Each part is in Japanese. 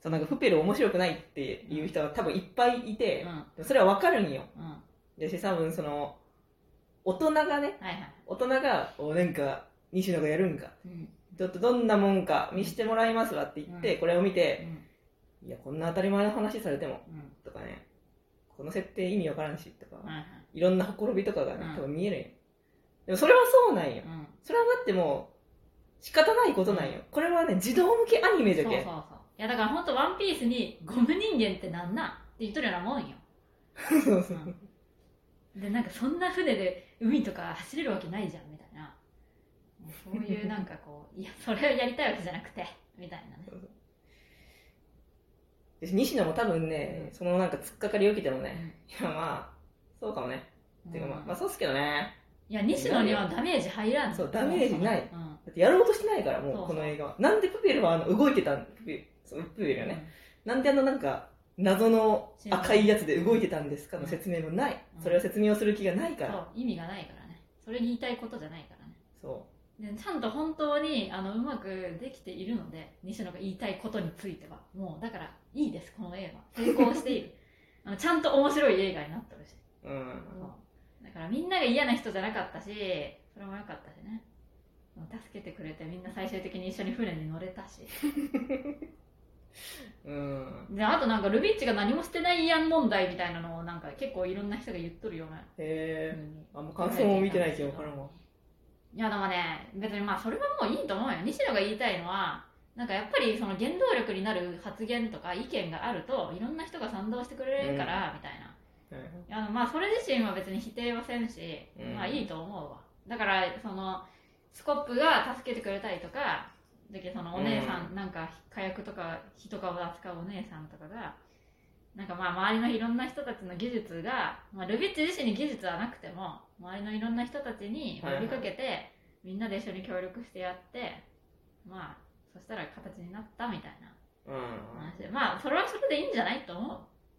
そうなんかプペル面白くないっていう人は多分いっぱいいて、うん。それはわかるんよ。うん。はでし多分その大人がねいはい。大人がおなんか西野がやるんか。うん。ちょっとどんなもんか見してもらいますわって言って、うん。これを見うて、ん。いやこんな当たり前の話されてもうん。とかね。この設定意味わからんしとか、はいはい。いろんなほころびとかがね、うん。多分見えるんよ。でもそれはそうなんよ。うん。それはだってもう仕方ないことなんよ、これはね児童向けアニメじゃけそうそうそういやだから本当ワンピースにゴム人間ってなんなんって言っとるようなもんよ。そうそう。でなんかそんな船で海とか走れるわけないじゃんみたいな。そういうなんかこう いやそれをやりたいわけじゃなくてみたいなね。で西野も多分ね、そのなんか突っかかりを受けてもうね、ん。いやまあそうかもね、っていうかまあ、うん。まあそうっすけどね。いや西野にはダメージ入らん。そうダメージないうんだってやろうとしてないからもうこの映画はなんでプペルはあの動いてたんプペそうプペルがね、なんであのなんか謎の赤いやつで動いてたんですかの説明もない、うん。それを説明をする気がないかそうら、意味がないからね。それに言いたいことじゃないからね。そでちゃんと本当にあのうまくできているので西野が言いたいことについては。もうだからいいですこの映画。成功している。あのちゃんと面白い映画になってるし、ううん。そう。だからみんなが嫌な人じゃなかったしそれも良かったしね。助けてくれてみんな最終的に一緒に船に乗れたし うん。であとなんかルビッチが何もしてないやん問題みたいなのをなんか結構いろんな人が言っとるような。へえ。風にあんま感想も見てないけど分からんわいやでもね別にまあそれはもういいと思うよ。西野が言いたいのはなんかやっぱりその原動力になる発言とか意見があるといろんな人が賛同してくれるから、みたいな。いやまあそれ自身は別に否定はせんし、うん。まあいいと思うわ。だからそのスコップが助けてくれたりとかだけどそのお姉さん、なんか火薬とか火とかを扱うお姉さんとかがなんかまあ周りのいろんな人たちの技術が、まあ、ルビッチ自身に技術はなくても周りのいろんな人たちに呼びかけて、みんなで一緒に協力してやってまあそしたら形になったみたいなうん。話でまあそれはそれでいいんじゃないと思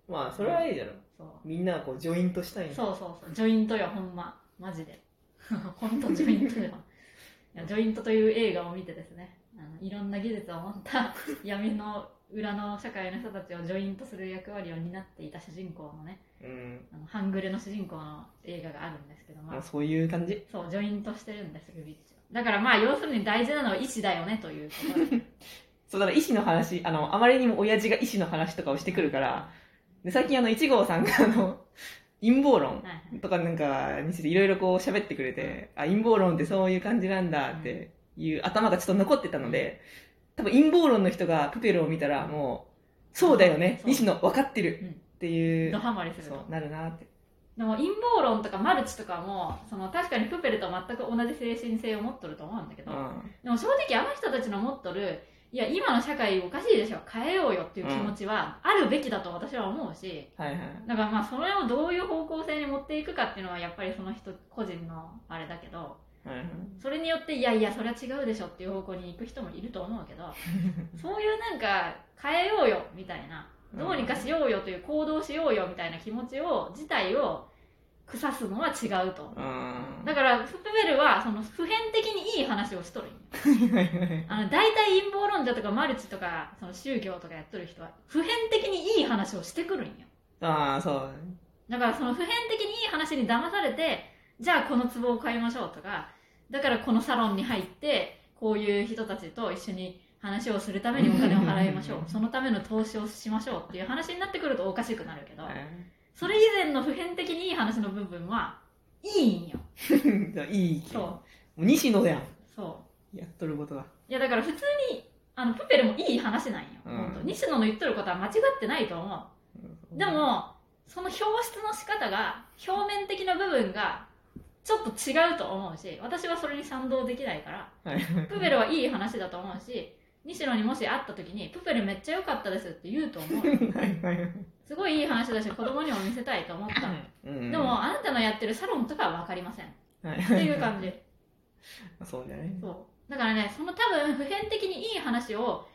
う。まあそれはいいじゃろ。そう。みんながこうジョイントしたいんだそうそうそう。ジョイントよほんま。マジで。本当ジョイントよ。いやジョイントという映画を見てですねあのいろんな技術を持った 闇の裏の社会の人たちをジョイントする役割を担っていた主人公のねうん。あの半グレの主人公の映画があるんですけどまあまあそういう感じ。そうジョイントしてるんですルビッチは。だからまあ要するに大事なのは意志だよねという そうだから医師の話あのあまりにも親父が医師の話とかをしてくるから。で最近あの1号さんがあの陰謀論はいはい。とかなんかについていろいろこう喋ってくれて、あ陰謀論ってそういう感じなんだっていう頭がちょっと残ってたので多分陰謀論の人がプペルを見たらもうそうだよね西野分かってるうん。っていう、ドハマりするとそうなるなって。でも陰謀論とかマルチとかもその確かにプペルと全く同じ精神性を持っとると思うんだけど、うん。でも正直あの人たちの持っとるいや今の社会おかしいでしょ変えようよっていう気持ちはあるべきだと私は思うし、はいはい。だからまあそれをどういう方向性に持っていくかっていうのはやっぱりその人個人のあれだけどそれによっていやいやそれは違うでしょっていう方向に行く人もいると思うけど そういうなんか変えようよみたいなどうにかしようよという行動しようよみたいな気持ちを自体を腐すのは違うと。思ううん。だからプペルはその普遍的にいい話をしとるんよ。あの大体陰謀論者とかマルチとかその宗教とかやっとる人は普遍的にいい話をしてくるんよ。ああそうだからその普遍的にいい話に騙されてじゃあこの壺を買いましょうとかだからこのサロンに入ってこういう人たちと一緒に話をするためにお金を払いましょう。そのための投資をしましょうっていう話になってくるとおかしくなるけどそれ以前の普遍的にいい話の部分はいいんよ。いいそう。西野やん。そう。やっとることが。いやだから普通にあのプペルもいい話なんよ、うん。西野の言ってることは間違ってないと思う。でもその表出の仕方が表面的な部分がちょっと違うと思うし私はそれに賛同できないからはい。プペルはいい話だと思うし西野にもし会った時に「プペルめっちゃ良かったです」って言うと思う。すごいいい話だし子供にも見せたいと思ったうん。でもあなたのやってるサロンとかは分かりません。っはい。ていう感じ。そうじゃね。そう。だからねその多分普遍的にいい話を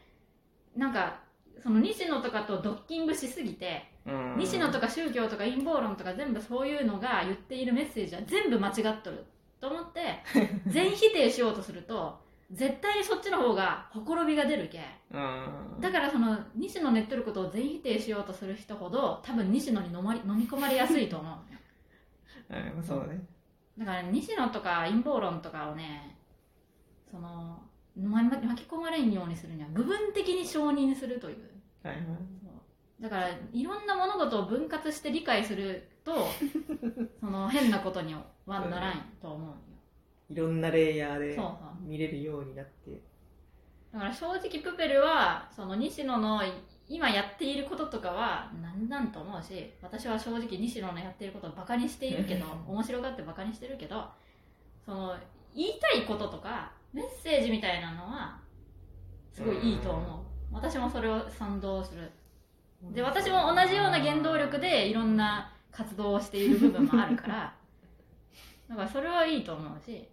なんかその西野とかとドッキングしすぎてうん西野とか宗教とか陰謀論とか全部そういうのが言っているメッセージは全部間違っとると思って 全否定しようとすると絶対にそっちの方がほころびが出るけうん。だからその西野寝っとることを全否定しようとする人ほど多分西野に飲まり飲み込まれやすいと思う。のよはいそうね。だから西野とか陰謀論とかをねそのま巻き込まれんようにするには部分的に承認するという。はいはいだからいろんな物事を分割して理解すると その変なことにはならんと思うよ。いろんなレイヤーでそうそう。見れるようになって。だから正直プペルはその西野の今やっていることとかは何なんと思うし私は正直西野のやっていることをバカにしているけど 面白がってバカにしてるけどその言いたいこととかメッセージみたいなのはすごいいいと思う。私もそれを賛同するで私も同じような原動力でいろんな活動をしている部分もあるから だからそれはいいと思うし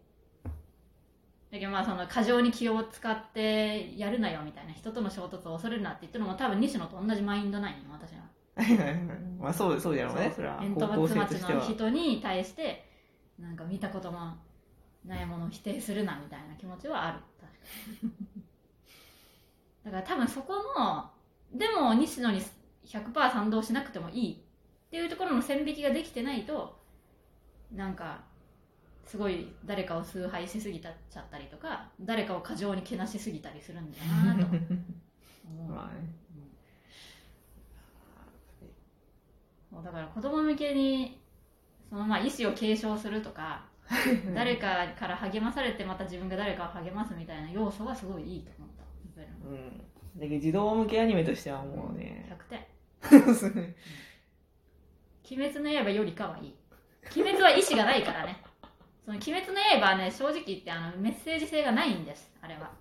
だけどまあその過剰に気を使ってやるなよみたいな人との衝突を恐れるなって言ってるのも多分西野と同じマインドないよ私は。まあそうそうじゃろうねそれは。煙突町の人に対してなんか見たこともないものを否定するなみたいな気持ちはある。だから多分そこのでも西野に100%賛同しなくてもいいっていうところの線引きができてないとなんかすごい誰かを崇拝しすぎたちゃったりとか誰かを過剰にけなしすぎたりするんだよなと思う、まあね。そうだから子供向けにそのまあ意思を継承するとか 誰かから励まされてまた自分が誰かを励ますみたいな要素はすごいいいと思った。うん。だけど児童向けアニメとしてはもうりね。100点 鬼滅の刃よりかはいい。鬼滅は意志がないからね。その鬼滅の刃はね正直言ってあのメッセージ性がないんです。あれは。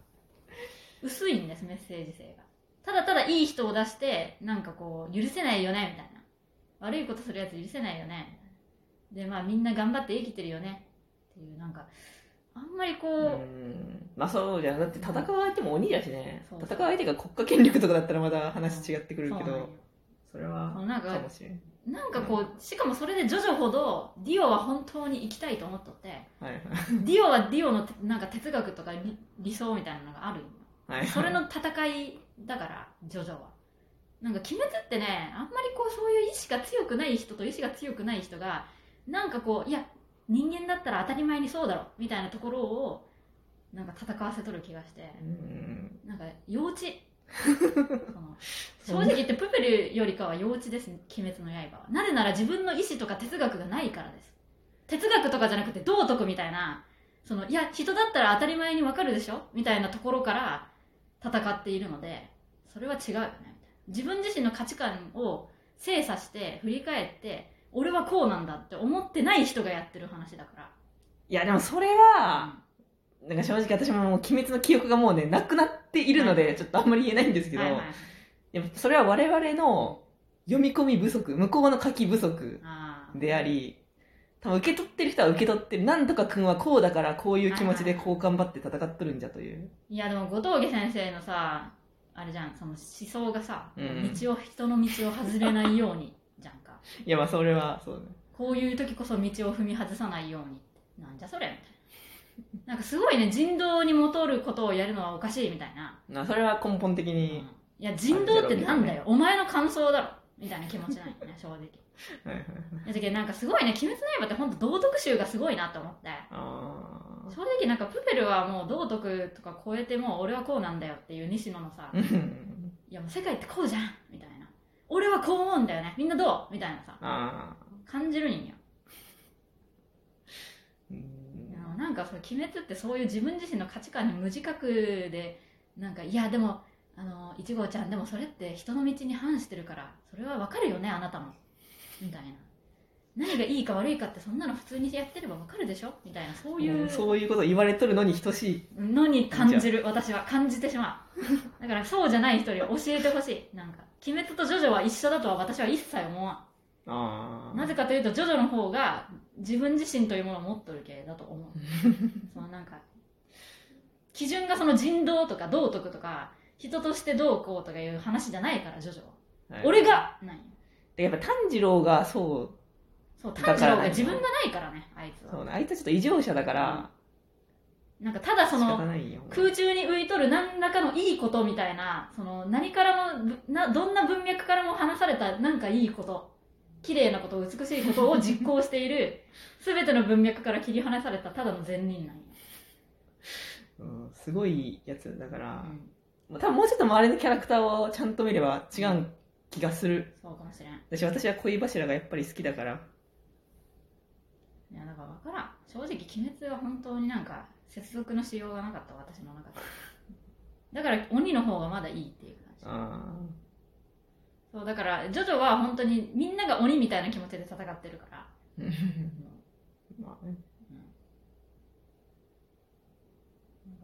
薄いんですメッセージ性が。ただただいい人を出してなんかこう許せないよねみたいな。悪いことするやつ許せないよね。でまあみんな頑張って生きてるよね。っていうなんかあんまりこう、うん。まあそうじゃんだって戦う相手も鬼だしね。そう戦う相手が国家権力とかだったらまだ話違ってくるけどそれはかかもしれん。なんかこうしかもそれでジョジョほどディオは本当に生きたいと思っとって。はいはい。ディオはディオのてなんか哲学とか理理想みたいなのがある。んよはい。それの戦いだからジョジョは。なんか鬼滅ってねあんまりこうそういう意志が強くない人と意志が強くない人がなんかこういや人間だったら当たり前にそうだろみたいなところをなんか戦わせとる気がして。うん。なんか幼稚 正直言ってプペルよりかは幼稚ですね。鬼滅の刃は。なぜなら自分の意志とか哲学がないからです。哲学とかじゃなくて道徳みたいな。そのいや人だったら当たり前にわかるでしょ？みたいなところから戦っているのでそれは違うよね。自分自身の価値観を精査して振り返って俺はこうなんだって思ってない人がやってる話だから。いやでもそれはなんか正直私ももう鬼滅の記憶がもうねなくなっているのはい。でちょっとあんまり言えないんですけど、はいはい。でもそれは我々の読み込み不足向こうの書き不足であり多分受け取ってる人は受け取ってる。なんとか君はこうだからこういう気持ちでこう頑張って戦っとるんじゃという。いやでも後藤家先生のさあれじゃんその思想がさ、うん。道を人の道を外れないようにじゃんか。いやまあそれはそうね。こういう時こそ道を踏み外さないように。なんじゃそれ。みたいななんかすごいね人道に戻ることをやるのはおかしいみたいな、まあそれは根本的うん。に、いや人道ってなんだよ。お前の感想だろ。みたいな気持ちないよね 正直。だけどなんかすごいね「鬼滅の刃」って本当道徳集がすごいなと思ってあ正直なんかプペルはもう道徳とか超えてもう俺はこうなんだよっていう西野のさいやもう世界ってこうじゃんみたいな。俺はこう思うんだよね。みんなどうみたいなさ。あ感じるんよーうんいやなんかその鬼滅ってそういう自分自身の価値観に無自覚でなんかいやでもあのいちごちゃんでもそれって人の道に反してるからそれはわかるよねあなたも。みたいな。何がいいか悪いかってそんなの普通にやってればわかるでしょ？みたいなそういう。うんそういうこと言われとるのに等しい。のに感じる私は。感じてしまう。だからそうじゃない人に教えてほしい。なんか鬼滅とジョジョは一緒だとは私は一切思わなぜかというとジョジョの方が自分自身というものを持っとる系だと思う。そのなんか基準がその人道とか道徳とか人としてどうこうとかいう話じゃないからジョジョは、はい。俺がない。でやっぱ炭治郎がそう。そう炭治郎が自分がないからねあいつは。そうねあいつはちょっと異常者だから、なんかただその空中に浮いとる何らかのいいことみたいなその何からもぶなどんな文脈からも話されたなんかいいこと綺麗なこと美しいことを実行している 全ての文脈から切り離されたただの善人なんよ、うん、すごいやつだから、うん。まあ多分もうちょっと周りのキャラクターをちゃんと見れば違う気がする。そうかもしれん。い私私は恋柱がやっぱり好きだから。やだから分からん。正直鬼滅は本当になんか接続のしようがなかった私の中で。だから鬼の方がまだいいっていう感じ。あそうだからジョジョは本当にみんなが鬼みたいな気持ちで戦ってるから。ー まあね。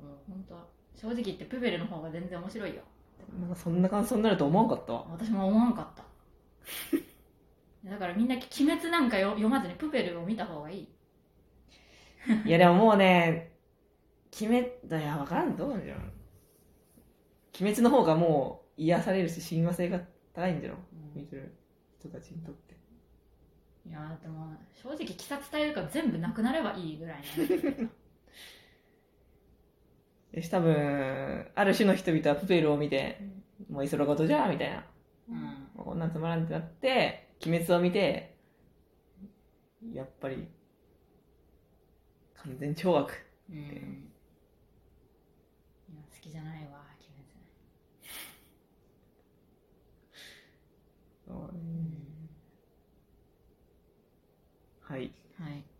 もう本当正直言ってプペルの方が全然面白いよ。なんかそんな感想になると思わんかったわ。私も思わんかった。だからみんな鬼滅なんかよ読まずにプペルを見た方がいい。いやでももうね決めだいや分からん。どうなんじゃろう。鬼滅の方がもう癒されるし親和性が高いんじゃろ見てる人たちにとって。いやでも正直鬼殺隊とか全部なくなればいいぐらいな。んだけどよし多分ある種の人々はプペルを見てもういそろことじゃみたいな。うん。こんなんつまらんってなって鬼滅を見てやっぱり完全懲悪。うん。いや好きじゃないわ鬼滅はい。はい